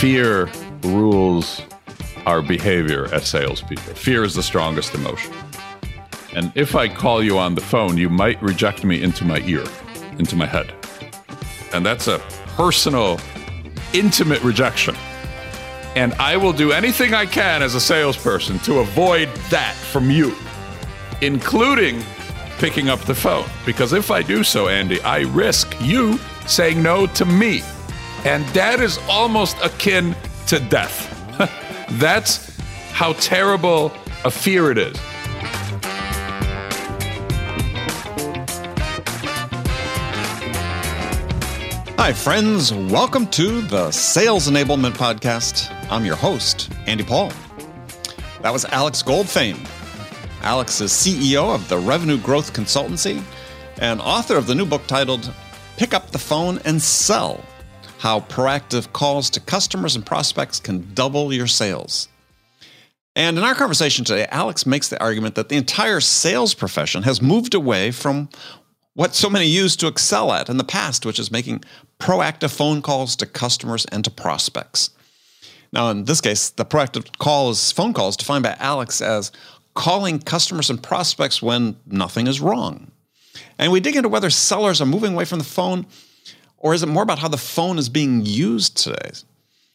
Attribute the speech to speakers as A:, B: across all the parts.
A: fear rules our behavior as salespeople. Fear is the strongest emotion. And if I call you on the phone, you might reject me into my ear, into my head. And that's a personal, intimate rejection. And I will do anything I can as a salesperson to avoid that from you, including picking up the phone. Because if I do so, Andy, I risk you saying no to me. And that is almost akin to death. That's how terrible a fear it is.
B: Hi, friends. Welcome to the Sales Enablement Podcast. I'm your host, Andy Paul. That was Alex Goldfayn. Alex is CEO of the Revenue Growth Consultancy and author of the new book titled Pick Up the Phone and Sell How Proactive Calls to Customers and Prospects Can Double Your Sales. And in our conversation today, Alex makes the argument that the entire sales profession has moved away from what so many used to excel at in the past, which is making proactive phone calls to customers and to prospects. Now, in this case, the proactive call is phone calls defined by Alex as calling customers and prospects when nothing is wrong. And we dig into whether sellers are moving away from the phone, or is it more about how the phone is being used today?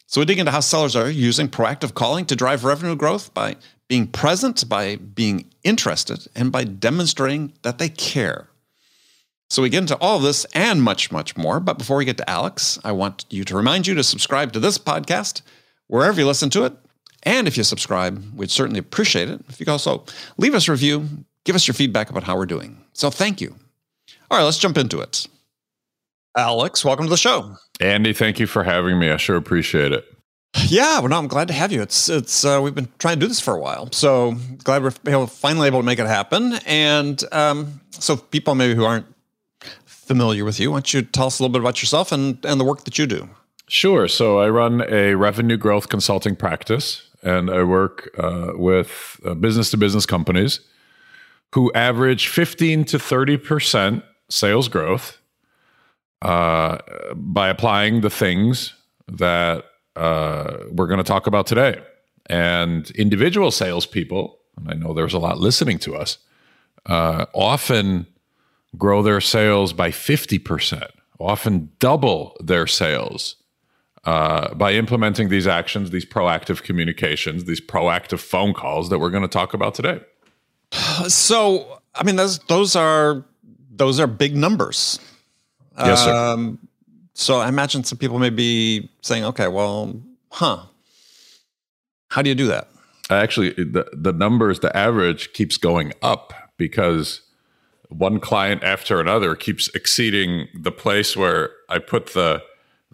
B: So we dig into how sellers are using proactive calling to drive revenue growth by being present, by being interested, and by demonstrating that they care. So we get into all of this and much, much more. But before we get to Alex, I want you to remind you to subscribe to this podcast wherever you listen to it. And if you subscribe, we'd certainly appreciate it. If you could also leave us a review, give us your feedback about how we're doing. So thank you. All right, let's jump into it. Alex, welcome to the show.
A: Andy, thank you for having me. I sure appreciate it.
B: Yeah, well, no, I'm glad to have you. It's it's uh, we've been trying to do this for a while, so glad we're finally able to make it happen. And um, so, people maybe who aren't familiar with you, why don't you tell us a little bit about yourself and and the work that you do?
A: Sure. So I run a revenue growth consulting practice, and I work uh, with business to business companies who average 15 to 30 percent sales growth uh, by applying the things that uh, we're going to talk about today. And individual salespeople, and I know there's a lot listening to us, uh, often grow their sales by 50%, often double their sales uh, by implementing these actions, these proactive communications, these proactive phone calls that we're going to talk about today.
B: So, I mean, those those are those are big numbers.
A: Yes, sir. Um,
B: so I imagine some people may be saying, "Okay, well, huh? How do you do that?"
A: Actually, the the numbers, the average keeps going up because one client after another keeps exceeding the place where I put the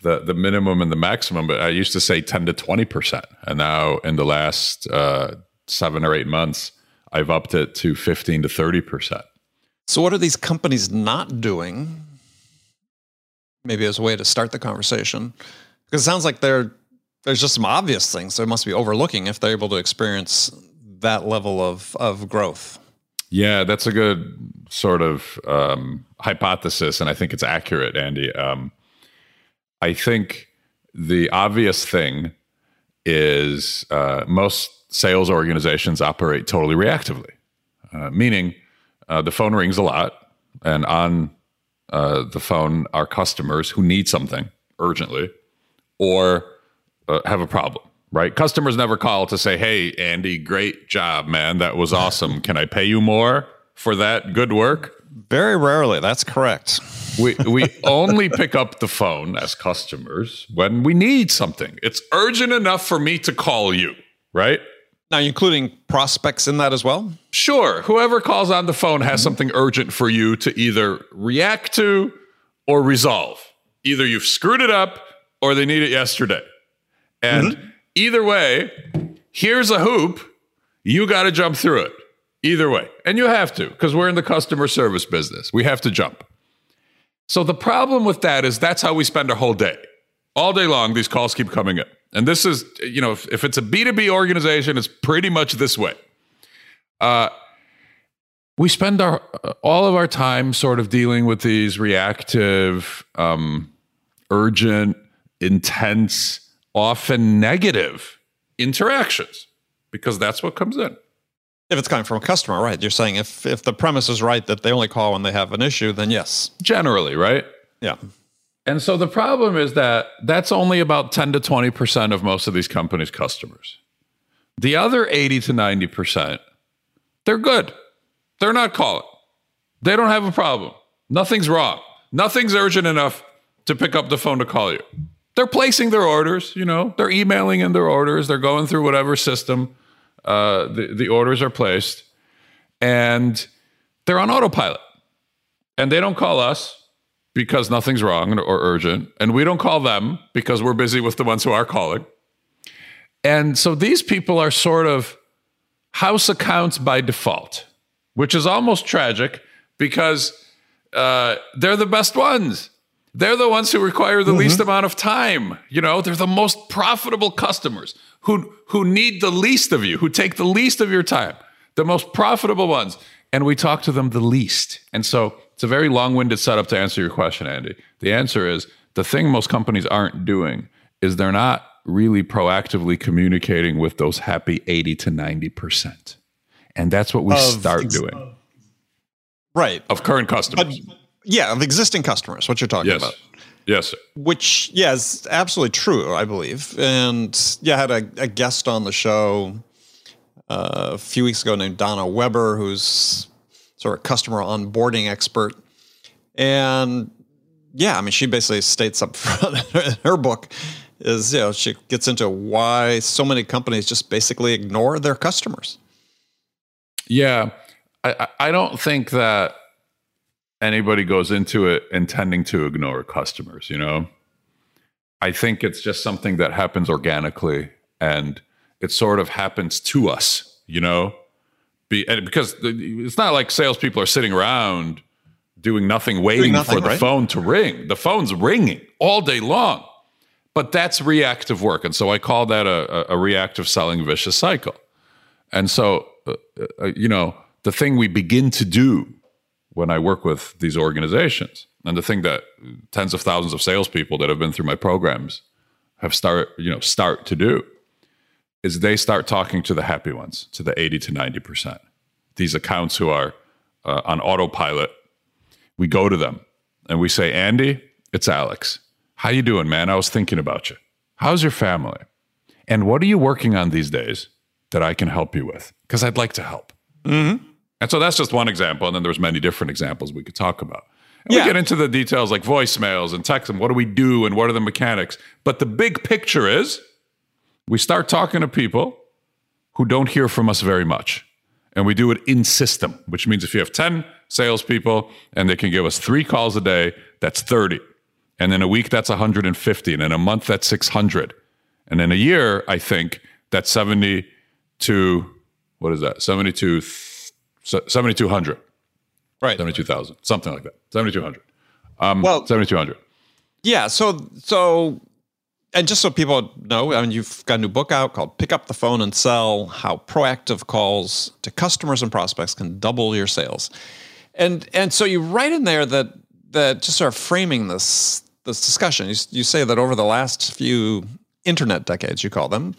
A: the the minimum and the maximum. But I used to say ten to twenty percent, and now in the last uh, seven or eight months, I've upped it to fifteen to thirty percent.
B: So, what are these companies not doing? Maybe as a way to start the conversation, because it sounds like there there's just some obvious things they must be overlooking if they're able to experience that level of of growth.
A: Yeah, that's a good sort of um, hypothesis, and I think it's accurate, Andy. Um, I think the obvious thing is uh, most sales organizations operate totally reactively, uh, meaning uh, the phone rings a lot, and on uh, the phone our customers who need something urgently or uh, have a problem right? Customers never call to say, "Hey, Andy, great job, man. That was awesome. Can I pay you more for that good work?"
B: Very rarely. That's correct.
A: we we only pick up the phone as customers when we need something. It's urgent enough for me to call you, right?
B: Now, including prospects in that as well?
A: Sure. Whoever calls on the phone has something urgent for you to either react to or resolve. Either you've screwed it up or they need it yesterday. And mm-hmm Either way, here's a hoop. You got to jump through it. Either way. And you have to because we're in the customer service business. We have to jump. So the problem with that is that's how we spend our whole day. All day long, these calls keep coming in. And this is, you know, if, if it's a B2B organization, it's pretty much this way. Uh, we spend our all of our time sort of dealing with these reactive, um, urgent, intense often negative interactions because that's what comes in.
B: If it's coming from a customer, right? You're saying if if the premise is right that they only call when they have an issue, then yes.
A: Generally, right?
B: Yeah.
A: And so the problem is that that's only about 10 to 20% of most of these companies' customers. The other 80 to 90%, they're good. They're not calling. They don't have a problem. Nothing's wrong. Nothing's urgent enough to pick up the phone to call you. They're placing their orders, you know, they're emailing in their orders, they're going through whatever system uh, the, the orders are placed, and they're on autopilot. And they don't call us because nothing's wrong or urgent. And we don't call them because we're busy with the ones who are calling. And so these people are sort of house accounts by default, which is almost tragic because uh, they're the best ones. They're the ones who require the mm-hmm. least amount of time. You know, they're the most profitable customers who who need the least of you, who take the least of your time, the most profitable ones. And we talk to them the least. And so it's a very long winded setup to answer your question, Andy. The answer is the thing most companies aren't doing is they're not really proactively communicating with those happy 80 to 90%. And that's what we of start doing.
B: Right.
A: Of current customers.
B: But, yeah, of existing customers, what you're talking
A: yes.
B: about.
A: Yes. Sir.
B: Which, yeah, is absolutely true, I believe. And yeah, I had a, a guest on the show uh, a few weeks ago named Donna Weber, who's sort of customer onboarding expert. And yeah, I mean, she basically states up front in her book is, you know, she gets into why so many companies just basically ignore their customers.
A: Yeah. I, I don't think that anybody goes into it intending to ignore customers, you know? I think it's just something that happens organically and it sort of happens to us, you know? Be, because it's not like salespeople are sitting around doing nothing, waiting doing nothing, for the right? phone to ring. The phone's ringing all day long, but that's reactive work, and so I call that a, a reactive selling vicious cycle. And so, uh, uh, you know, the thing we begin to do when I work with these organizations, and the thing that tens of thousands of salespeople that have been through my programs have start, you know, start to do is they start talking to the happy ones, to the 80 to 90%. These accounts who are uh, on autopilot, we go to them and we say, Andy, it's Alex. How you doing, man? I was thinking about you. How's your family? And what are you working on these days that I can help you with? Because I'd like to help. Mm-hmm. And so that's just one example. And then there's many different examples we could talk about. And yeah. we get into the details like voicemails and text and what do we do and what are the mechanics. But the big picture is we start talking to people who don't hear from us very much. And we do it in system, which means if you have 10 salespeople and they can give us three calls a day, that's 30. And in a week, that's 150. And in a month, that's 600. And in a year, I think that's 70 to, what is that? 72, 7,200.
B: Right.
A: 72,000, something like that. 7,200. Um, well, 7,200.
B: Yeah. So, so and just so people know, I mean, you've got a new book out called Pick Up the Phone and Sell How Proactive Calls to Customers and Prospects Can Double Your Sales. And and so you write in there that that just sort of framing this this discussion, you, you say that over the last few internet decades, you call them,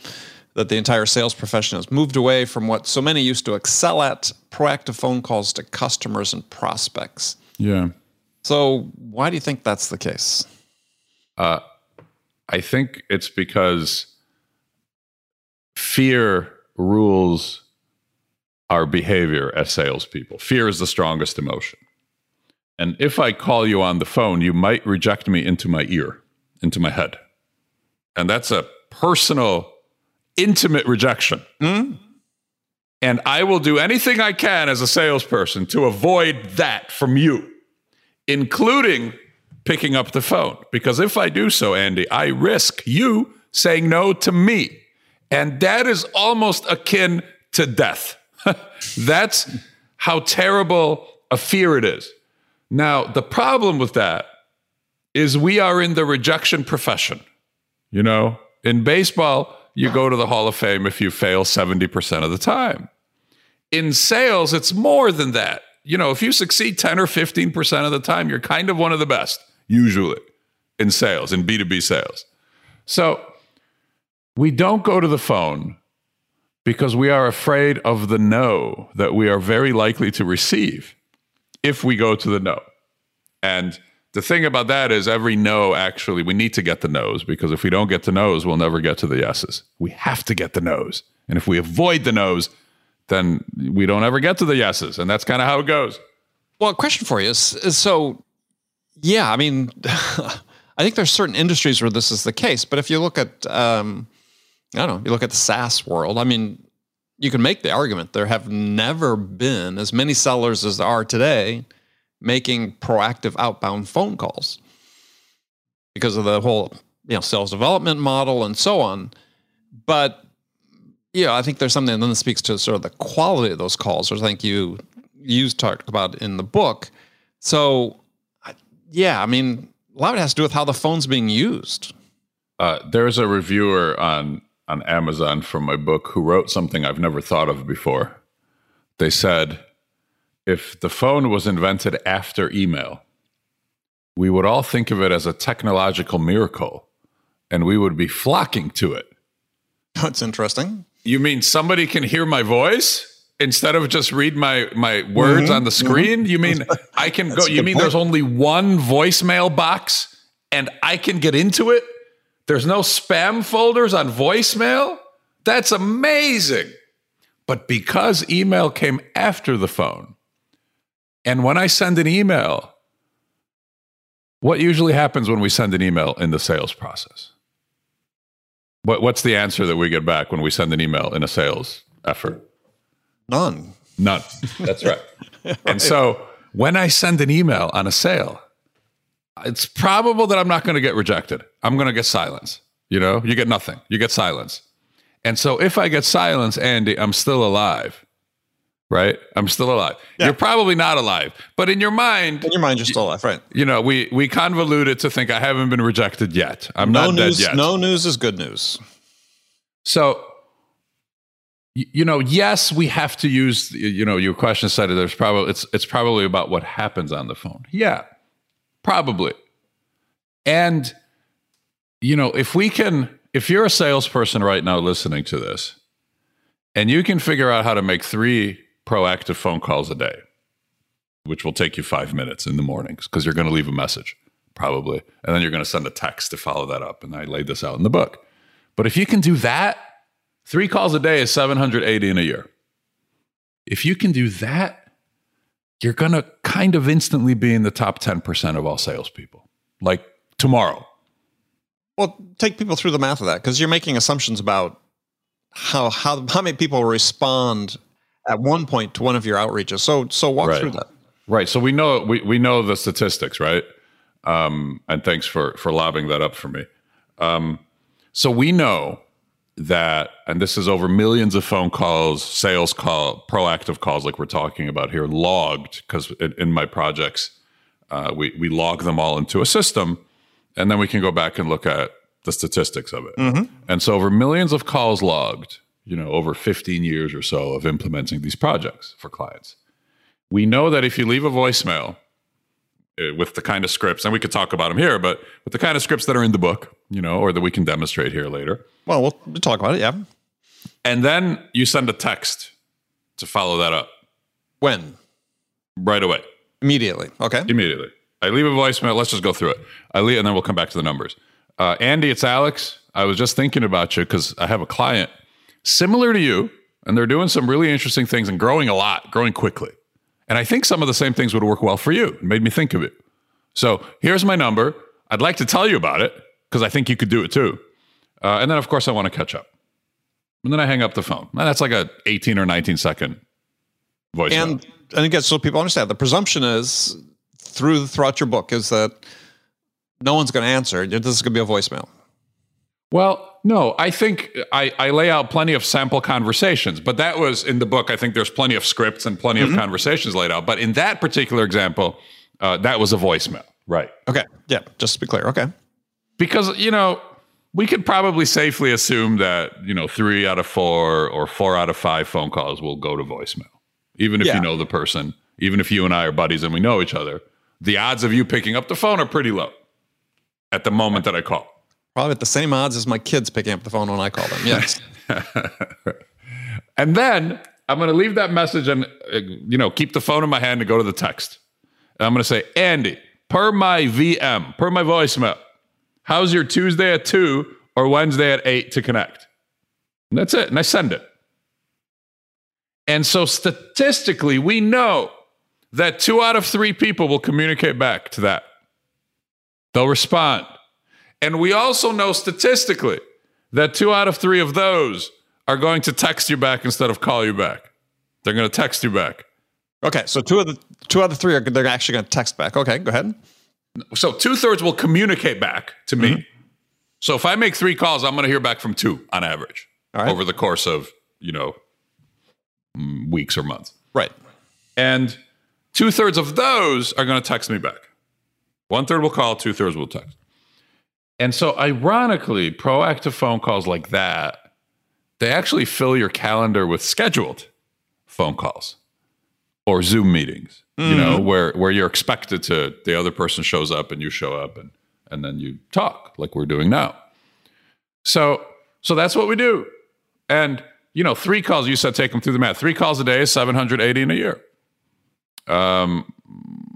B: that the entire sales profession has moved away from what so many used to excel at proactive phone calls to customers and prospects.
A: Yeah.
B: So why do you think that's the case?
A: Uh, I think it's because fear rules our behavior as salespeople. Fear is the strongest emotion. And if I call you on the phone, you might reject me into my ear, into my head. And that's a personal, intimate rejection. Mm. And I will do anything I can as a salesperson to avoid that from you, including picking up the phone. Because if I do so, Andy, I risk you saying no to me. And that is almost akin to death. That's how terrible a fear it is. Now, the problem with that is we are in the rejection profession. You know, in baseball, you go to the Hall of Fame if you fail 70% of the time. In sales, it's more than that. You know, if you succeed 10 or 15% of the time, you're kind of one of the best usually in sales, in B2B sales. So We don't go to the phone because we are afraid of the no that we are very likely to receive if we go to the no. And the thing about that is every no actually we need to get the no's because if we don't get the no's we'll never get to the yeses we have to get the no's and if we avoid the no's then we don't ever get to the yeses and that's kind of how it goes
B: well a question for you so yeah i mean i think there's certain industries where this is the case but if you look at um, i don't know you look at the saas world i mean you can make the argument there have never been as many sellers as there are today making proactive outbound phone calls because of the whole you know sales development model and so on. But yeah i think there's something that then speaks to sort of the quality of those calls which i think you you talked about in the book. So yeah i mean a lot of it has to do with how the phone's being used
A: uh, there's a reviewer on on amazon from my book who wrote something i've never thought of before they said if the phone was invented after email, we would all think of it as a technological miracle and we would be flocking to it.
B: That's interesting.
A: You mean somebody can hear my voice instead of just read my my words mm-hmm, on the screen? Mm-hmm. You mean I can go you mean point. there's only one voicemail box and I can get into it? There's no spam folders on voicemail? That's amazing. But because email came after the phone, and when I send an email, what usually happens when we send an email in the sales process? What, what's the answer that we get back when we send an email in a sales effort?
B: None.
A: None. That's right. right. And so when I send an email on a sale, it's probable that I'm not going to get rejected. I'm going to get silence. You know, you get nothing, you get silence. And so if I get silence, Andy, I'm still alive right? I'm still alive. Yeah. You're probably not alive, but in your mind,
B: in your mind, you're still alive, right?
A: You know, we we convoluted to think I haven't been rejected yet. I'm no not
B: news,
A: dead yet.
B: No news is good news.
A: So, you know, yes, we have to use. You know, your question said there's probably it's it's probably about what happens on the phone. Yeah, probably. And you know, if we can, if you're a salesperson right now listening to this, and you can figure out how to make three proactive phone calls a day, which will take you five minutes in the mornings because you're going to leave a message probably. And then you're going to send a text to follow that up. And I laid this out in the book. But if you can do that, three calls a day is 780 in a year. If you can do that, you're going to kind of instantly be in the top 10% of all salespeople, like tomorrow.
B: Well, take people through the math of that because you're making assumptions about how, how, how many people respond at one point to one of your outreaches. So so walk
A: right.
B: through that.
A: Right. So we know we, we know the statistics, right? Um, and thanks for for lobbing that up for me. Um, so we know that, and this is over millions of phone calls, sales call, proactive calls, like we're talking about here, logged because in, in, my projects, uh, we we log them all into a system, and then we can go back and look at the statistics of it. Mm-hmm. And so over millions of calls logged, you know, over 15 years or so of implementing these projects for clients. We know that if you leave a voicemail with the kind of scripts, and we could talk about them here, but with the kind of scripts that are in the book, you know, or that we can demonstrate here later.
B: Well, we'll talk about it, yeah.
A: And then you send a text to follow that up.
B: When?
A: Right away.
B: Immediately. Okay.
A: Immediately. I leave a voicemail. Let's just go through it. I leave, and then we'll come back to the numbers. Uh, Andy, it's Alex. I was just thinking about you because I have a client similar to you, and they're doing some really interesting things and growing a lot, growing quickly. And I think some of the same things would work well for you. It made me think of it. So here's my number. I'd like to tell you about it because I think you could do it too. Uh, and then, of course, I want to catch up. And then I hang up the phone. And that's like a 18 or 19 second voice.
B: And, and again, so people understand the presumption is through throughout your book is that no one's going to answer. This is going to be a voicemail.
A: Well, no, I think I, I, lay out plenty of sample conversations, but that was in the book. I think there's plenty of scripts and plenty mm-hmm. of conversations laid out. But in that particular example, uh, that was a voicemail. Right.
B: Okay. Yeah. Just to be clear. Okay.
A: Because, you know, we could probably safely assume that, you know, three out of four or four out of five phone calls will go to voicemail, even if yeah. you know the person, even if you and I are buddies and we know each other. The odds of you picking up the phone are pretty low at the moment that I call.
B: Probably at the same odds as my kids picking up the phone when I call them. Yes.
A: and then I'm going to leave that message and uh, you know keep the phone in my hand and go to the text. And I'm going to say, Andy, per my VM, per my voicemail, how's your Tuesday at two or Wednesday at eight to connect? And that's it. And I send it. And so statistically, we know that two out of three people will communicate back to that. They'll respond. And we also know statistically that two out of three of those are going to text you back instead of call you back. They're going to text you back.
B: Okay, so two of the two out of the three are they're actually going to text back. Okay, go ahead.
A: So two thirds will communicate back to me. Mm-hmm. So if I make three calls, I'm going to hear back from two on average over the course of you know mm, weeks or months.
B: Right.
A: And two thirds of those are going to text me back. One third will call, two thirds will text. And so, ironically, proactive phone calls like that, they actually fill your calendar with scheduled phone calls or Zoom meetings, mm. you know, mm-hmm. where, where you're expected to, the other person shows up and you show up and, and then you talk like we're doing now. So, so that's what we do. And, you know, three calls, you said take them through the math. Three calls a day is 780 in a year. Um,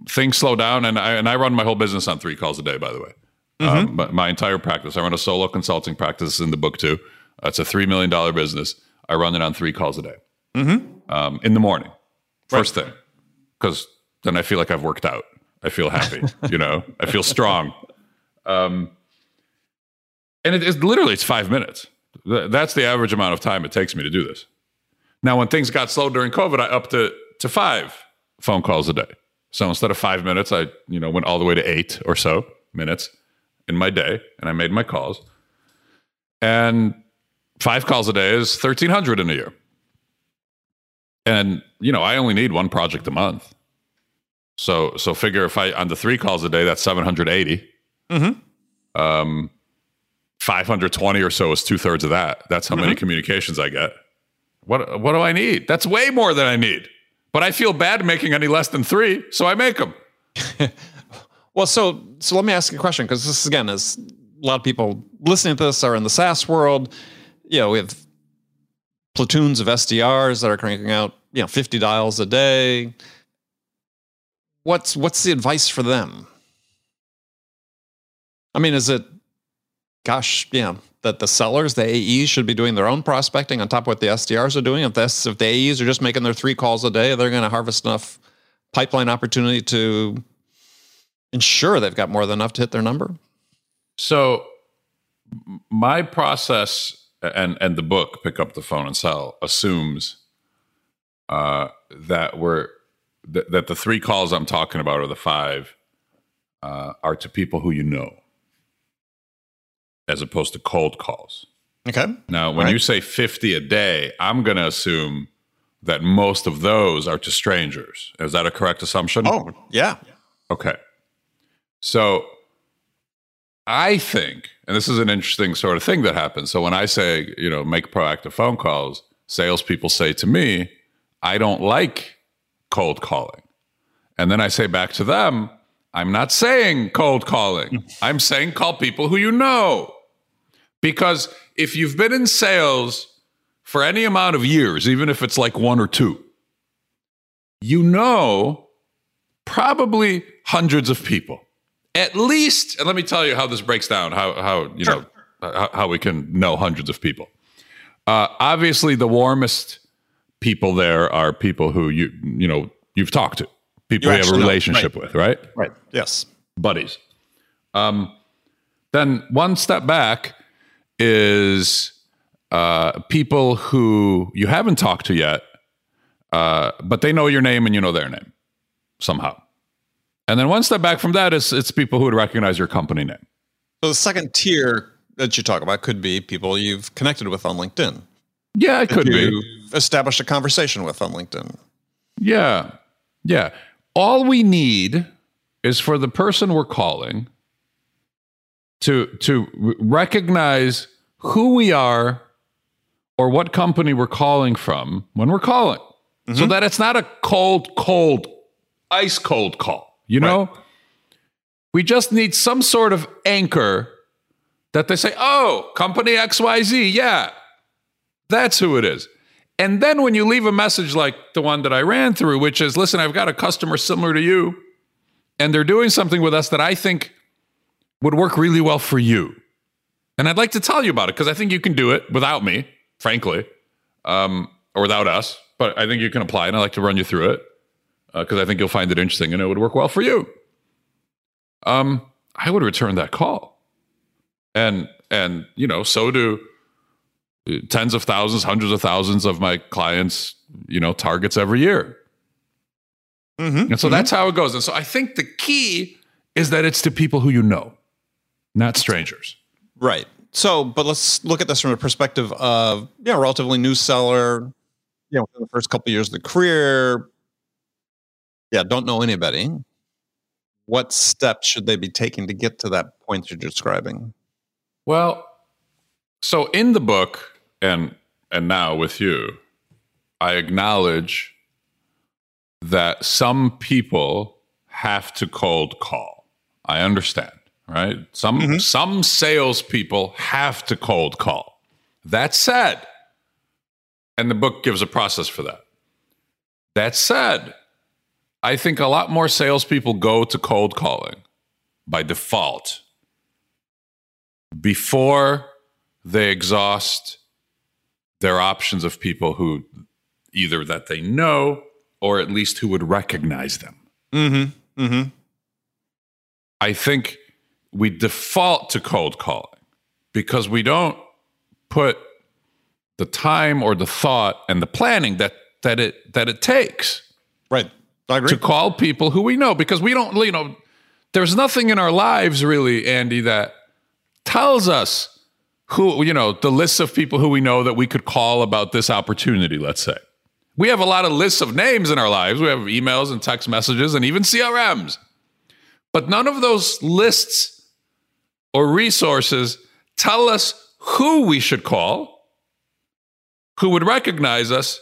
A: things slow down, and I, and I run my whole business on three calls a day, by the way. Mm-hmm. Um, my, my, entire practice. I run a solo consulting practice in the book too. Uh, it's a $3 million business. I run it on three calls a day mm-hmm. um, in the morning, first right. thing, because then I feel like I've worked out. I feel happy, you know, I feel strong. Um, and it, it's literally, it's five minutes. That's the average amount of time it takes me to do this. Now, when things got slow during COVID, I upped it to five phone calls a day. So instead of five minutes, I you know went all the way to eight or so minutes in my day, and I made my calls. And five calls a day is thirteen hundred in a year. And you know, I only need one project a month. So so figure if I on the three calls a day, that's seven hundred eighty. Mm-hmm. Um, five hundred twenty or so is two thirds of that. That's how mm-hmm. many communications I get. What what do I need? That's way more than I need but I feel bad making any less than three, so I make them.
B: well, so so let me ask you a question because this again is a lot of people listening to this are in the SaaS world. You know, we have platoons of SDRs that are cranking out you know 50 dials a day. What's what's the advice for them? I mean, is it, gosh, yeah, that the sellers, the AEs, should be doing their own prospecting on top of what the SDRs are doing. If this, if the AEs are just making their three calls a day, they're going to harvest enough pipeline opportunity to ensure they've got more than enough to hit their number.
A: So, my process and and the book pick up the phone and sell assumes uh, that we're th- that the three calls I'm talking about or the five uh, are to people who you know as opposed to cold calls.
B: Okay.
A: Now, when right. you say 50 a day, I'm going to assume that most of those are to strangers. Is that a correct assumption?
B: Oh, yeah.
A: Okay. So I think, and this is an interesting sort of thing that happens. So when I say, you know, make proactive phone calls, salespeople say to me, I don't like cold calling. And then I say back to them, I'm not saying cold calling. Hmm. I'm saying call people who you know. Because if you've been in sales for any amount of years, even if it's like one or two, you know probably hundreds of people. At least, and let me tell you how this breaks down, how, how you sure. know, how, how, we can know hundreds of people. Uh, obviously, the warmest people there are people who you, you know, you've talked to, people you, you have a relationship right. with, right?
B: Right. Yes.
A: Buddies. Um, then one step back, is uh, people who you haven't talked to yet, uh, but they know your name and you know their name somehow. And then one step back from that is it's people who would recognize your company name.
B: So the second tier that you talk about could be people you've connected with on LinkedIn.
A: Yeah, it could be.
B: Established a conversation with on LinkedIn.
A: Yeah. Yeah. All we need is for the person we're calling to to recognize who we are or what company we're calling from when we're calling mm-hmm. so that it's not a cold cold ice cold call you know right. we just need some sort of anchor that they say, oh, company XYZ, yeah, that's who it is. And then when you leave a message like the one that I ran through, which is, listen, I've got a customer similar to you, and they're doing something with us that I think would work really well for you. And I'd like to tell you about it because I think you can do it without me, frankly, um, or without us. But I think you can apply, and I'd like to run you through it because uh, I think you'll find it interesting and it would work well for you. Um, I would return that call, and and you know, so do tens of thousands, hundreds of thousands of my clients, you know, targets every year. Mm-hmm, and so mm-hmm. that's how it goes. And so I think the key is that it's to people who you know, not strangers.
B: Right. So, but let's look at this from a perspective of, you know, relatively new seller, you know, within the first couple of years of the career. Yeah, don't know anybody. What steps should they be taking to get to that point you're describing?
A: Well, so in the book, and and now with you, I acknowledge that some people have to cold call. I understand, right? Some mm-hmm. some salespeople have to cold call. That said, and the book gives a process for that. That said, I think a lot more salespeople go to cold calling by default before they exhaust their options of people who either that they know or at least who would recognize them.
B: Mm-hmm. Mm-hmm.
A: I think we default to cold calling because we don't put the time or the thought and the planning that that it that it takes.
B: Right. I agree.
A: To call people who we know because we don't you know there's nothing in our lives really Andy that tells us who, you know, the lists of people who we know that we could call about this opportunity, let's say. We have a lot of lists of names in our lives. We have emails and text messages and even CRMs. But none of those lists or resources tell us who we should call, who would recognize us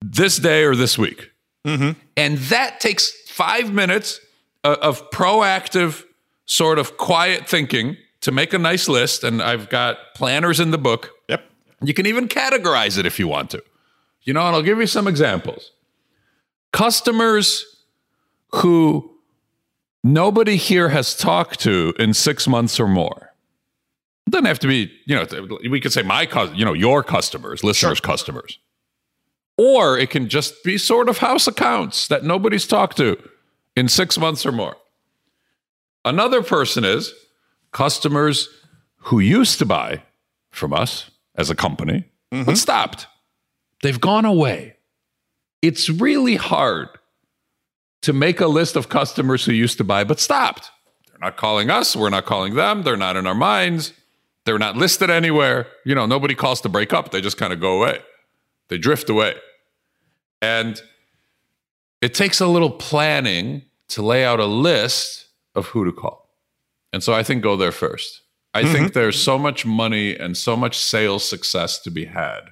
A: this day or this week. Mm-hmm. And that takes five minutes of proactive, sort of quiet thinking to make a nice list, and I've got planners in the book.
B: Yep.
A: You can even categorize it if you want to. You know, and I'll give you some examples. Customers who nobody here has talked to in six months or more. It doesn't have to be, you know, we could say my, you know, your customers, listeners' sure. customers. Or it can just be sort of house accounts that nobody's talked to in six months or more. Another person is customers who used to buy from us as a company mm-hmm. but stopped. They've gone away. It's really hard to make a list of customers who used to buy but stopped. They're not calling us, we're not calling them, they're not in our minds, they're not listed anywhere. You know, nobody calls to break up, they just kind of go away. They drift away. And it takes a little planning to lay out a list of who to call. And so I think go there first. I mm-hmm. think there's so much money and so much sales success to be had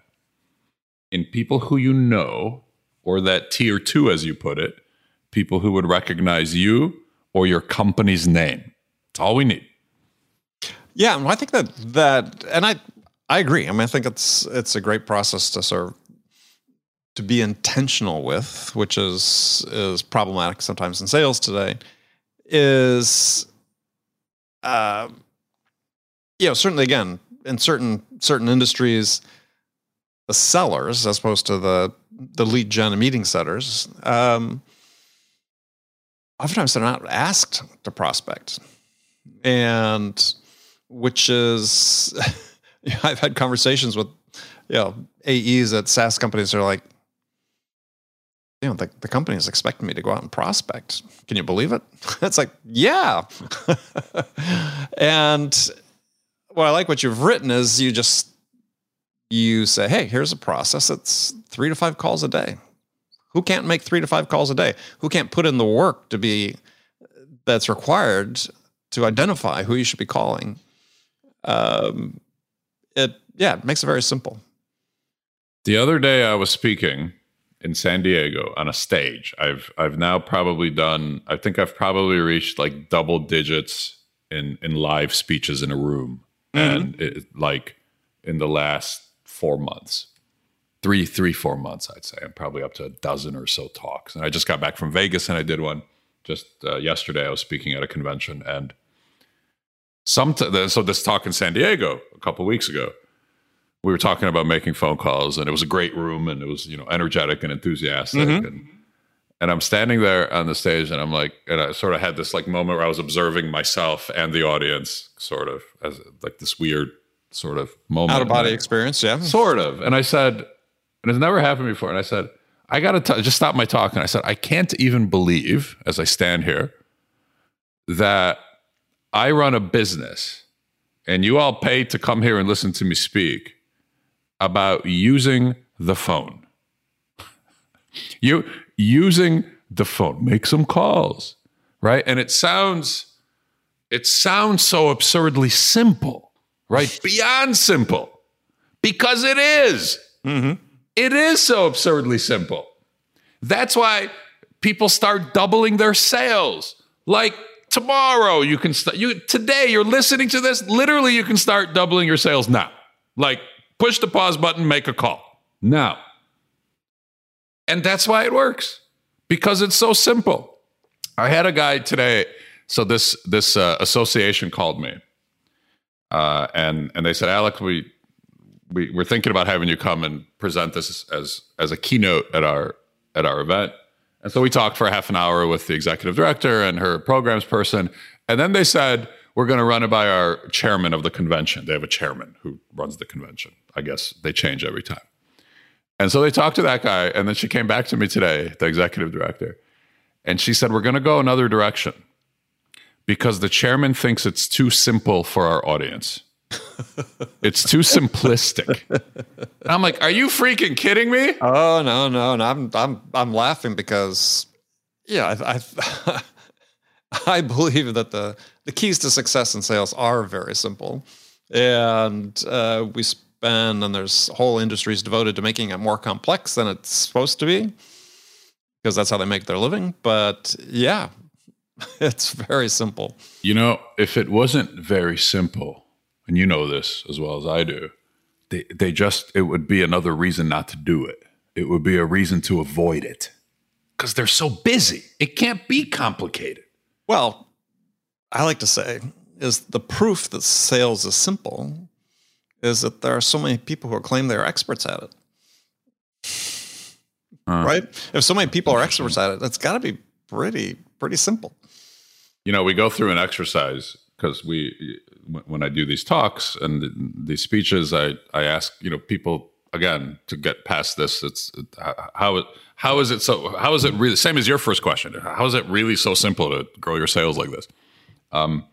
A: in people who you know, or that tier two, as you put it, people who would recognize you or your company's name. It's all we need.
B: Yeah, I think that that, and I I agree. I mean, I think it's it's a great process to sort of to be intentional with, which is is problematic sometimes in sales today. Is uh, you know, certainly again, in certain certain industries, the sellers, as opposed to the the lead gen and meeting setters, um, oftentimes they're not asked to prospect, and which is, I've had conversations with, you know, AEs at SaaS companies are like, you know, the, the company is expecting me to go out and prospect. Can you believe it? it's like, yeah. and what I like what you've written is you just you say, hey, here's a process. It's three to five calls a day. Who can't make three to five calls a day? Who can't put in the work to be that's required to identify who you should be calling? Um, it yeah, it makes it very simple.
A: The other day I was speaking in San Diego on a stage. I've I've now probably done I think I've probably reached like double digits in in live speeches in a room, and it, like in the last four months, three three four months, I'd say I'm probably up to a dozen or so talks. And I just got back from Vegas, and I did one just uh, yesterday. I was speaking at a convention, and some t- so this talk in San Diego a couple weeks ago we were talking about making phone calls and it was a great room and it was you know energetic and enthusiastic mm-hmm. and and I'm standing there on the stage and I'm like and I sort of had this like moment where I was observing myself and the audience sort of as like this weird sort of moment.
B: Out of body experience, yeah.
A: sort of. And I said and it's never happened before and I said I got to just stop my talk and I said I can't even believe as I stand here that I run a business and you all pay to come here and listen to me speak about using the phone. you using the phone, make some calls, right? And it sounds it sounds so absurdly simple, right? Beyond simple. Because it is. Mm-hmm. It is so absurdly simple. That's why people start doubling their sales. Like tomorrow, you can start. You today, you're listening to this. Literally, you can start doubling your sales now. Like push the pause button, make a call now. And that's why it works because it's so simple. I had a guy today. So this this uh, association called me, uh, and and they said, Alec, we we we're thinking about having you come and present this as as a keynote at our at our event. And so we talked for half an hour with the executive director and her programs person. And then they said, we're going to run it by our chairman of the convention. They have a chairman who runs the convention. I guess they change every time. And so they talked to that guy. And then she came back to me today, the executive director. And she said, we're going to go another direction because the chairman thinks it's too simple for our audience. it's too simplistic. And I'm like, are you freaking kidding me?
B: Oh no, no, no! I'm I'm I'm laughing because, yeah, I I, I believe that the the keys to success in sales are very simple, and uh, we spend and there's whole industries devoted to making it more complex than it's supposed to be, because that's how they make their living. But yeah, it's very simple.
A: You know, if it wasn't very simple, and you know this as well as I do, they, they just, it would be another reason not to do it. It would be a reason to avoid it because they're so busy. It can't be complicated.
B: Well, I like to say is the proof that sales is simple is that there are so many people who claim they're experts at it.
A: Huh.
B: Right? If so many people are experts at it, that's got to be pretty pretty simple.
A: You know, we go through an exercise because we, when I do these talks and these speeches, I, I ask, you know, people again to get past this. It's how, how is it so, how is it really, same as your first question, how is it really so simple to grow your sales like this? Um,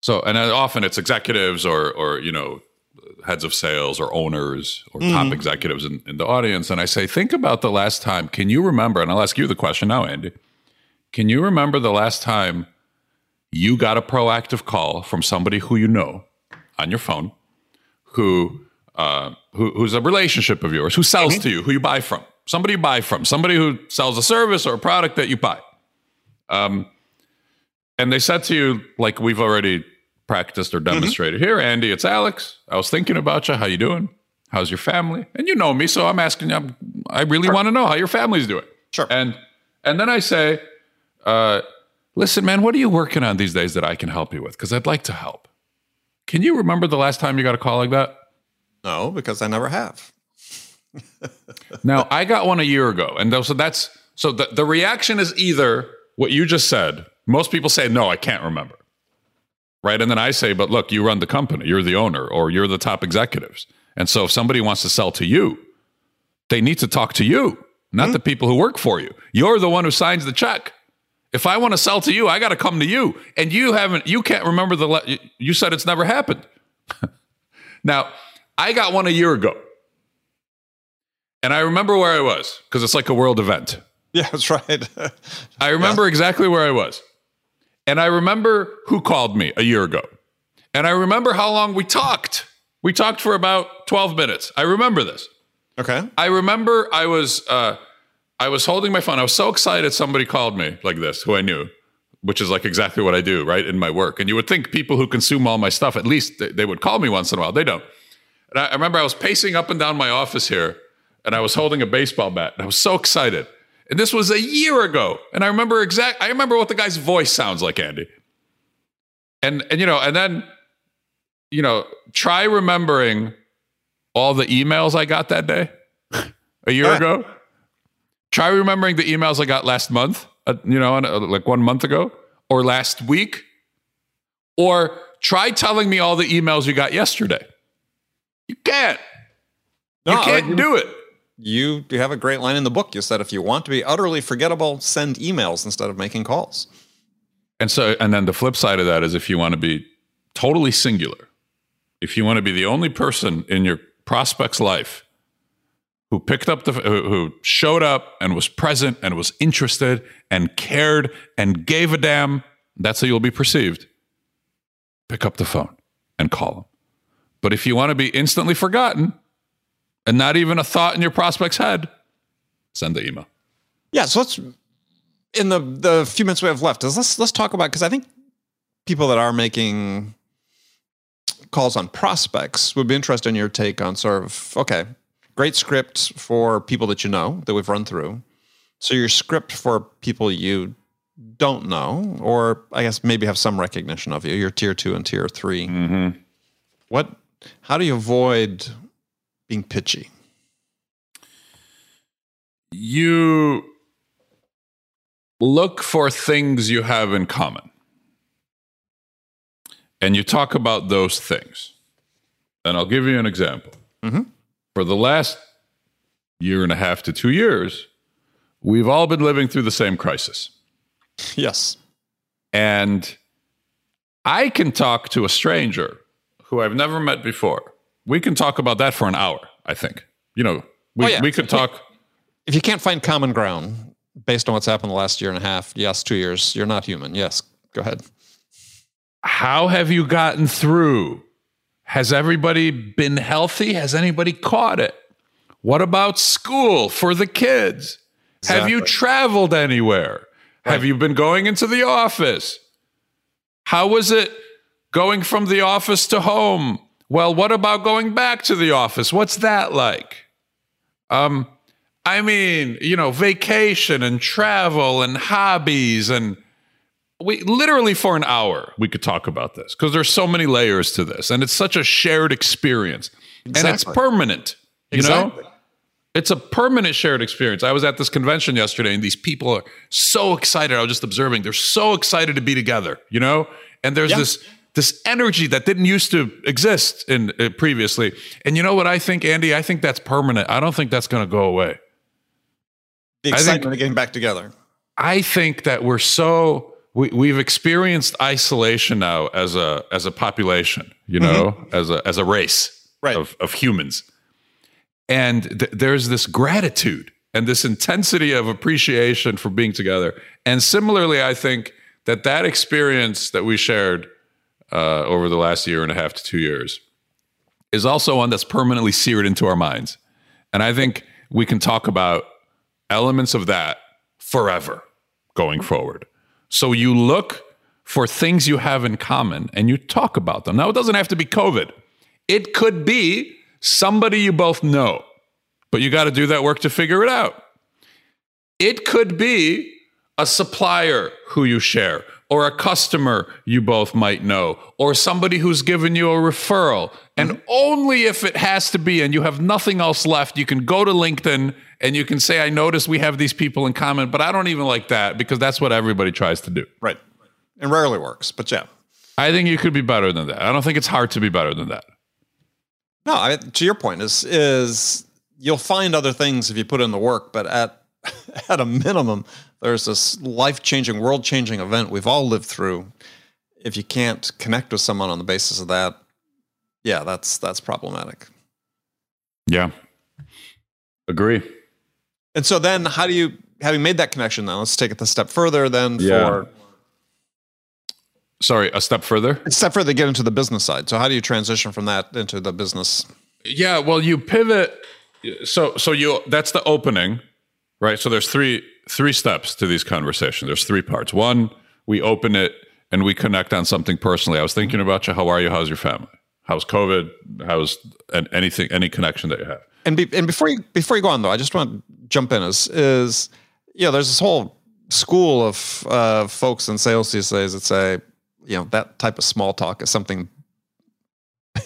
A: so, and often it's executives or, or, you know, heads of sales or owners or top executives in, in the audience. And I say, think about the last time. Can you remember? And I'll ask you the question now, Andy. Can you remember the last time you got a proactive call from somebody who you know on your phone, who, uh, who who's a relationship of yours, who sells to you, who you buy from, somebody you buy from, somebody who sells a service or a product that you buy, um, and they said to you, like we've already practiced or demonstrated here, Andy, it's Alex. I was thinking about you. How you doing? How's your family? And you know me, so I'm asking you. I'm, I really want to know how your family's doing.
B: Sure.
A: And and then I say, uh, listen, man, what are you working on these days that I can help you with? Because I'd like to help. Can you remember the last time you got a call like that?
B: No, because I never have.
A: Now, I got one a year ago. And so that's so the, the reaction is either what you just said. Most people say, no, I can't remember. Right. And then I say, but look, you run the company, you're the owner, or you're the top executives. And so if somebody wants to sell to you, they need to talk to you, not hmm. the people who work for you. You're the one who signs the check. If I want to sell to you, I got to come to you. And you haven't, you can't remember the, le- you said it's never happened. now, I got one a year ago. And I remember where I was because it's like a world event.
B: Yeah, that's right.
A: I remember exactly where I was. And I remember who called me a year ago. And I remember how long we talked. We talked for about 12 minutes. I remember this.
B: okay.
A: I remember I was uh, I was holding my phone. I was so excited somebody called me like this, who I knew. which is like exactly what I do, right, in my work. And you would think people who consume all my stuff, at least they, they would call me once in a while. They don't. And I, I remember I was pacing up and down my office here, and I was holding a baseball bat, and I was so excited. And this was a year ago, and I remember exact. I remember what the guy's voice sounds like, Andy. And and you know, and then you know, try remembering all the emails I got that day a year ago. Try remembering the emails I got last month, uh, you know, uh, like one month ago or last week. Or try telling me all the emails you got yesterday. You can't. No, you can't do it.
B: You, you have a great line in the book. You said if you want to be utterly forgettable, send emails instead of making calls.
A: And so, and then the flip side of that is if you want to be totally singular, if you want to be the only person in your prospect's life who picked up the who showed up and was present and was interested and cared and gave a damn that's how you'll be perceived pick up the phone and call them but if you want to be instantly forgotten and not even a thought in your prospect's head send the email
B: yeah so let's in the the few minutes we have left is let's let's talk about because i think people that are making calls on prospects would be interested in your take on sort of okay, great script for people that you know that we've run through. So your script for people you don't know, or I guess maybe have some recognition of you, your tier two and tier 3
A: mm-hmm.
B: What? How do you avoid being pitchy?
A: You look for things you have in common and you talk about those things. And I'll give you an example.
B: Mm-hmm.
A: For the last year and a half to two years, we've all been living through the same crisis.
B: Yes.
A: And I can talk to a stranger who I've never met before. We can talk about that for an hour, I think. You know, we, oh, yeah. we could talk.
B: If you can't find common ground based on what's happened the last year and a half, yes, two years, you're not human. Yes, go ahead.
A: How have you gotten through? Has everybody been healthy? Has anybody caught it? What about school for the kids? Exactly. Have you traveled anywhere? Right. Have you been going into the office? How was it going from the office to home? Well, what about going back to the office? What's that like? Um, I mean, you know, vacation and travel and hobbies and we literally for an hour we could talk about this because there's so many layers to this and it's such a shared experience exactly. and it's permanent you exactly. know it's a permanent shared experience i was at this convention yesterday and these people are so excited i was just observing they're so excited to be together you know and there's yeah. this this energy that didn't used to exist in uh, previously and you know what i think andy i think that's permanent i don't think that's going to go away
B: the excitement think, of getting back together
A: i think that we're so we, we've experienced isolation now as a as a population, you know, mm-hmm. as a as a race
B: right.
A: of, of humans. And th- there's this gratitude and this intensity of appreciation for being together. And similarly, I think that that experience that we shared uh, over the last year and a half to two years is also one that's permanently seared into our minds. And I think we can talk about elements of that forever going forward. So you look for things you have in common and you talk about them. Now, it doesn't have to be COVID, it could be somebody you both know, but you got to do that work to figure it out. It could be a supplier who you share, or a customer you both might know, or somebody who's given you a referral. And mm-hmm. only if it has to be and you have nothing else left, you can go to LinkedIn and you can say, I notice we have these people in common, but I don't even like that because that's what everybody tries to do.
B: Right. And rarely works, but yeah.
A: I think you could be better than that. I don't think it's hard to be better than that.
B: No, I, to your point is is you'll find other things if you put in the work, but at at a minimum, there's this life changing, world changing event we've all lived through. If you can't connect with someone on the basis of that, yeah, that's that's problematic.
A: Yeah, agree.
B: And so then, how do you, having made that connection, then let's take it a step further. Then yeah. for
A: sorry, a step further.
B: A step further, to get into the business side. So how do you transition from that into the business?
A: Yeah, well, you pivot. So so you that's the opening, right? So there's three three steps to these conversations. There's three parts. One, we open it and we connect on something personally. I was thinking about you. How are you? How's your family? How's COVID? How's and anything, any connection that you have?
B: And be, and before you before you go on though, I just want to jump in. Is is you know, there's this whole school of uh, folks in sales these days that say, you know, that type of small talk is something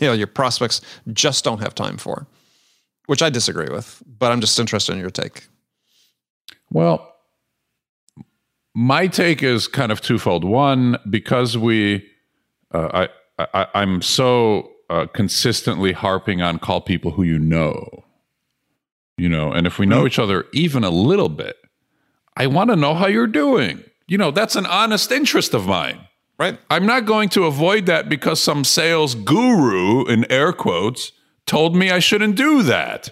B: you know your prospects just don't have time for, which I disagree with. But I'm just interested in your take.
A: Well, my take is kind of twofold. One, because we, uh, I, I, I'm so uh, consistently harping on call people who you know, you know, and if we know each other even a little bit, I want to know how you're doing. You know, that's an honest interest of mine.
B: Right.
A: I'm not going to avoid that because some sales guru, in air quotes, told me I shouldn't do that.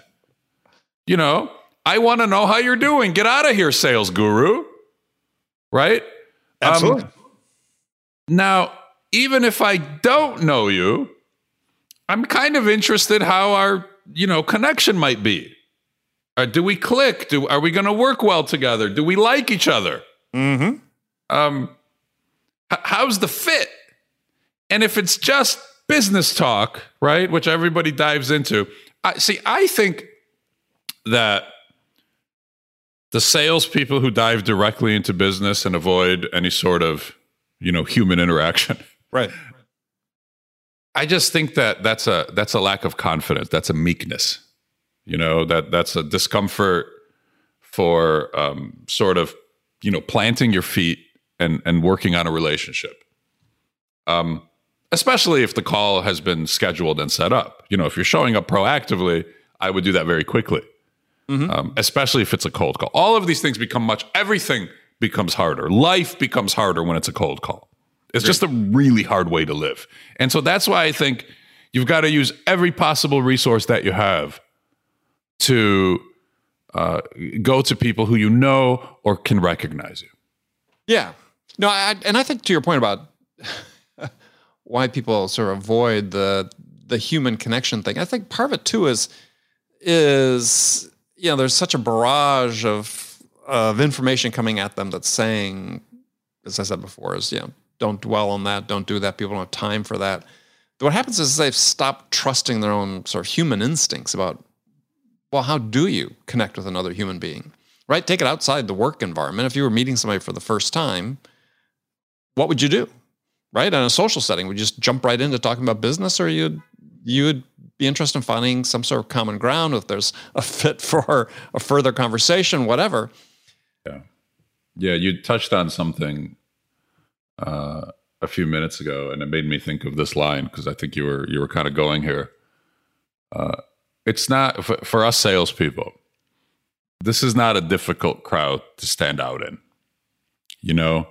A: You know, I want to know how you're doing. Get out of here, sales guru. Right?
B: Absolutely. Um,
A: now, even if I don't know you, I'm kind of interested how our, you know, connection might be. Uh, do we click? Do are we going to work well together? Do we like each other?
B: Mm-hmm.
A: Um, h- how's the fit? And if it's just business talk, right, which everybody dives into, I see. I think that the salespeople who dive directly into business and avoid any sort of, you know, human interaction,
B: right.
A: I just think that that's a that's a lack of confidence. That's a meekness. You know that that's a discomfort for um, sort of you know planting your feet and and working on a relationship. Um, especially if the call has been scheduled and set up. You know, if you're showing up proactively, I would do that very quickly. Mm-hmm. Um, especially if it's a cold call. All of these things become much. Everything becomes harder. Life becomes harder when it's a cold call. It's just a really hard way to live. And so that's why I think you've got to use every possible resource that you have to uh, go to people who you know or can recognize you.
B: Yeah. No, I, and I think to your point about why people sort of avoid the the human connection thing, I think part of it too is is you know there's such a barrage of of information coming at them that's saying, as I said before, is you know don't dwell on that, don't do that. People don't have time for that. What happens is they've stopped trusting their own sort of human instincts about well, how do you connect with another human being? Right? Take it outside the work environment. If you were meeting somebody for the first time, what would you do? Right? In a social setting, would you just jump right into talking about business or you'd you would be interested in finding some sort of common ground if there's a fit for a further conversation, whatever.
A: Yeah. Yeah, you touched on something uh, a few minutes ago, and it made me think of this line because I think you were you were kind of going here. Uh, it's not for, for us salespeople. This is not a difficult crowd to stand out in. You know,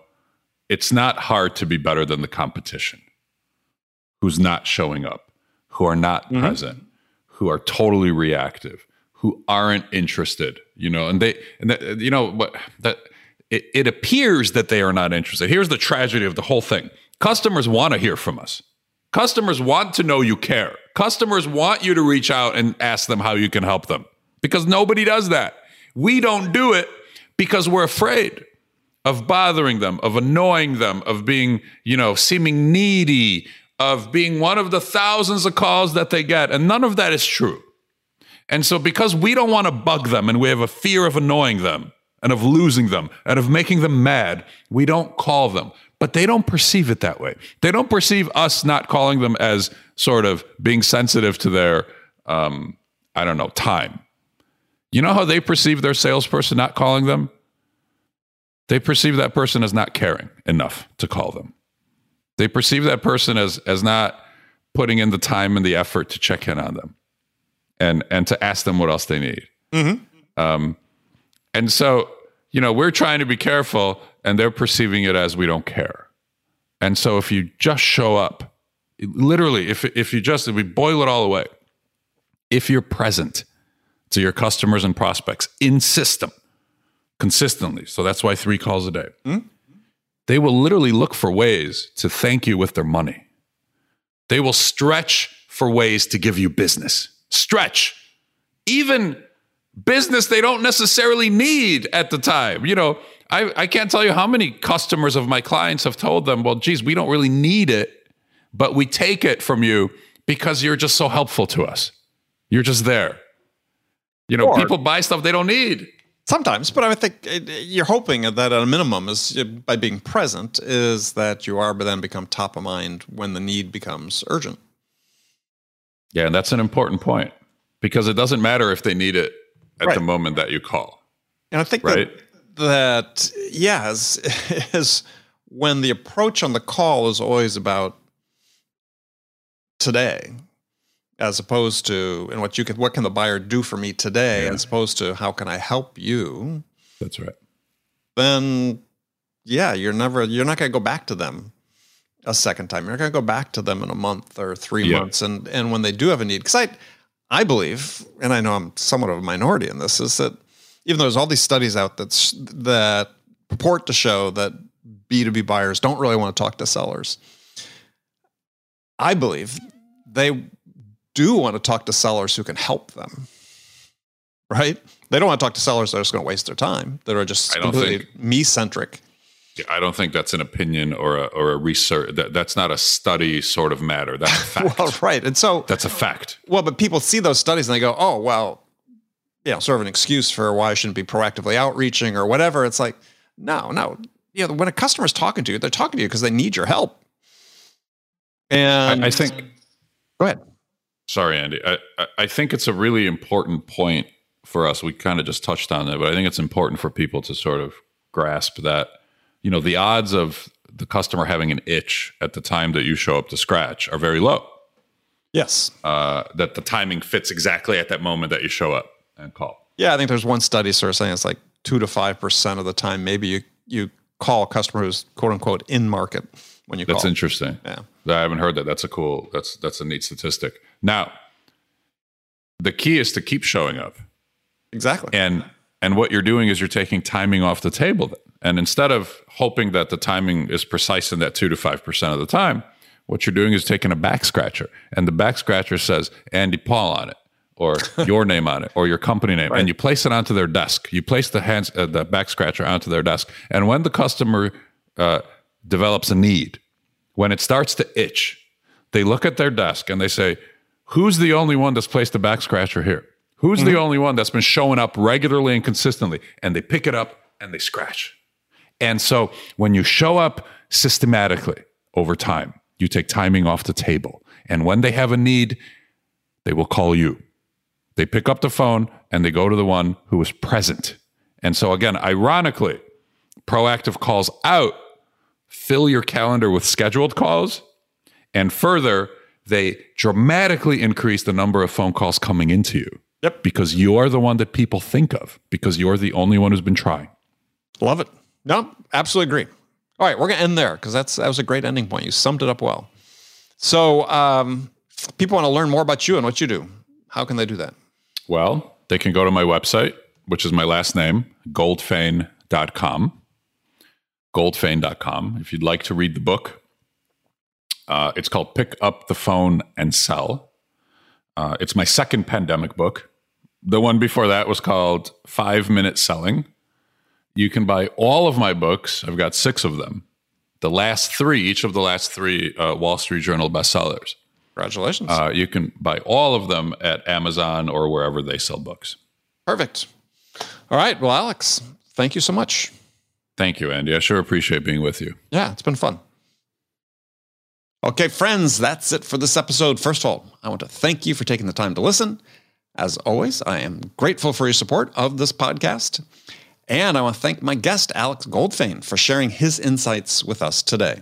A: it's not hard to be better than the competition who's not showing up, who are not mm-hmm. present, who are totally reactive, who aren't interested, you know, and they, and that, you know, what that it, it appears that they are not interested. Here's the tragedy of the whole thing customers want to hear from us. Customers want to know you care. Customers want you to reach out and ask them how you can help them because nobody does that. We don't do it because we're afraid of bothering them, of annoying them, of being, you know, seeming needy, of being one of the thousands of calls that they get. And none of that is true. And so, because we don't want to bug them and we have a fear of annoying them and of losing them and of making them mad, we don't call them but they don't perceive it that way. They don't perceive us not calling them as sort of being sensitive to their, um, I don't know, time. You know how they perceive their salesperson not calling them? They perceive that person as not caring enough to call them. They perceive that person as as not putting in the time and the effort to check in on them, and and to ask them what else they need.
B: Mm-hmm.
A: Um, and so you know we're trying to be careful and they're perceiving it as we don't care. And so if you just show up, literally, if if you just if we boil it all away, if you're present to your customers and prospects in system consistently, so that's why three calls a day, mm-hmm. They will literally look for ways to thank you with their money. They will stretch for ways to give you business. Stretch. Even business they don't necessarily need at the time. You know, I, I can't tell you how many customers of my clients have told them, well, geez, we don't really need it, but we take it from you because you're just so helpful to us. You're just there. You know, people buy stuff they don't need.
B: Sometimes, but I think you're hoping that at a minimum is uh, by being present is that you are, but then become top of mind when the need becomes urgent.
A: Yeah, and that's an important point because it doesn't matter if they need it at
B: Right.
A: the moment that you call.
B: And I think
A: Right.
B: that, that yeah, is, is when the approach on the call is always about today, as opposed to and what you can what can the buyer do for me today,
A: Yeah.
B: as opposed to how can I help you.
A: That's right.
B: Then yeah, you're never you're not going to go back to them a second time. You're not going to go back to them in a month or three
A: Yeah.
B: months, and and when they do have a need, because I I believe, and I know I'm somewhat of a minority in this, is that even though there's all these studies out that's that purport to show that B2B buyers don't really want to talk to sellers, I believe they do want to talk to sellers who can help them. Right? They don't want to talk to sellers that are just going to waste their time, that are just completely me centric.
A: I don't think that's an opinion or a, or a research. That, that's not a study sort of matter. That's a fact.
B: Well, right. And so,
A: that's a fact.
B: well, but people see those studies and they go, oh, well, you know, sort of an excuse for why I shouldn't be proactively outreaching or whatever. It's like, no, no. You know, when a customer's talking to you, they're talking to you because they need your help. And
A: I, I think.
B: go ahead.
A: Sorry, Andy. I, I- think it's a really important point for us. We kind of just touched on it, but I think it's important for people to sort of grasp that, you know, the odds of the customer having an itch at the time that you show up to scratch are very low.
B: Yes.
A: Uh, that the timing fits exactly at that moment that you show up and call.
B: Yeah, I think there's one study sort of saying it's like two to five percent of the time, maybe you you call a customer who's quote unquote in market when you
A: That's
B: call.
A: interesting.
B: Yeah.
A: I haven't heard that. That's a cool. That's that's a neat statistic. Now, the key is to keep showing up.
B: Exactly.
A: and and what you're doing is you're taking timing off the table then. and instead of hoping that the timing is precise in that 2 to 5% of the time what you're doing is taking a back scratcher and the back scratcher says andy paul on it or your name on it or your company name and you place it onto their desk you place the hands uh, the back scratcher onto their desk and when the customer uh, develops a need when it starts to itch they look at their desk and they say who's the only one that's placed a back scratcher here Who's the mm-hmm. only one that's been showing up regularly and consistently? And they pick it up and they scratch. And so when you show up systematically over time, you take timing off the table. And when they have a need, they will call you. They pick up the phone and they go to the one who is present. And so, again, ironically, proactive calls out fill your calendar with scheduled calls. And further, they dramatically increase the number of phone calls coming into you.
B: Yep.
A: Because you're the one that people think of, because you're the only one who's been trying.
B: Love it. No, absolutely agree. All right, we're gonna end there because that's that was a great ending point. You summed it up well. So, um, people want to learn more about you and what you do. How can they do that?
A: Well, they can go to my website, which is my last name, goldfayn.com. Goldfayn.com. If you'd like to read the book, uh, it's called Pick Up the Phone and Sell. Uh, it's my second pandemic book. The one before that was called Five Minute Selling. You can buy all of my books. I've got six of them. The last three, each of the last three uh, Wall Street Journal bestsellers.
B: Congratulations.
A: Uh, you can buy all of them at Amazon or wherever they sell books.
B: Perfect. All right. Well, Alex, thank you so much.
A: Thank you, Andy. I sure appreciate being with you.
B: Yeah, it's been fun. Okay, friends, that's it for this episode. First of all, I want to thank you for taking the time to listen. As always, I am grateful for your support of this podcast. And I want to thank my guest, Alex Goldfayn, for sharing his insights with us today.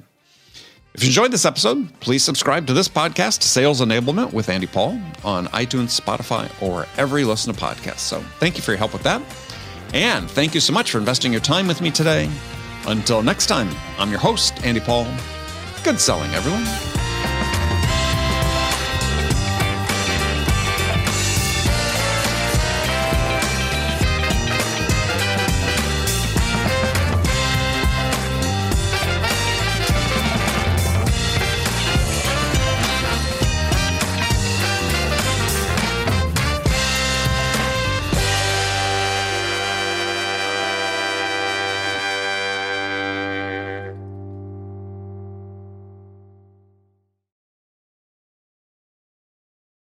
B: If you enjoyed this episode, please subscribe to this podcast, Sales Enablement with Andy Paul, on iTunes, Spotify, or every listen to podcasts. So thank you for your help with that. And thank you so much for investing your time with me today. Until next time, I'm your host, Andy Paul. Good selling, everyone.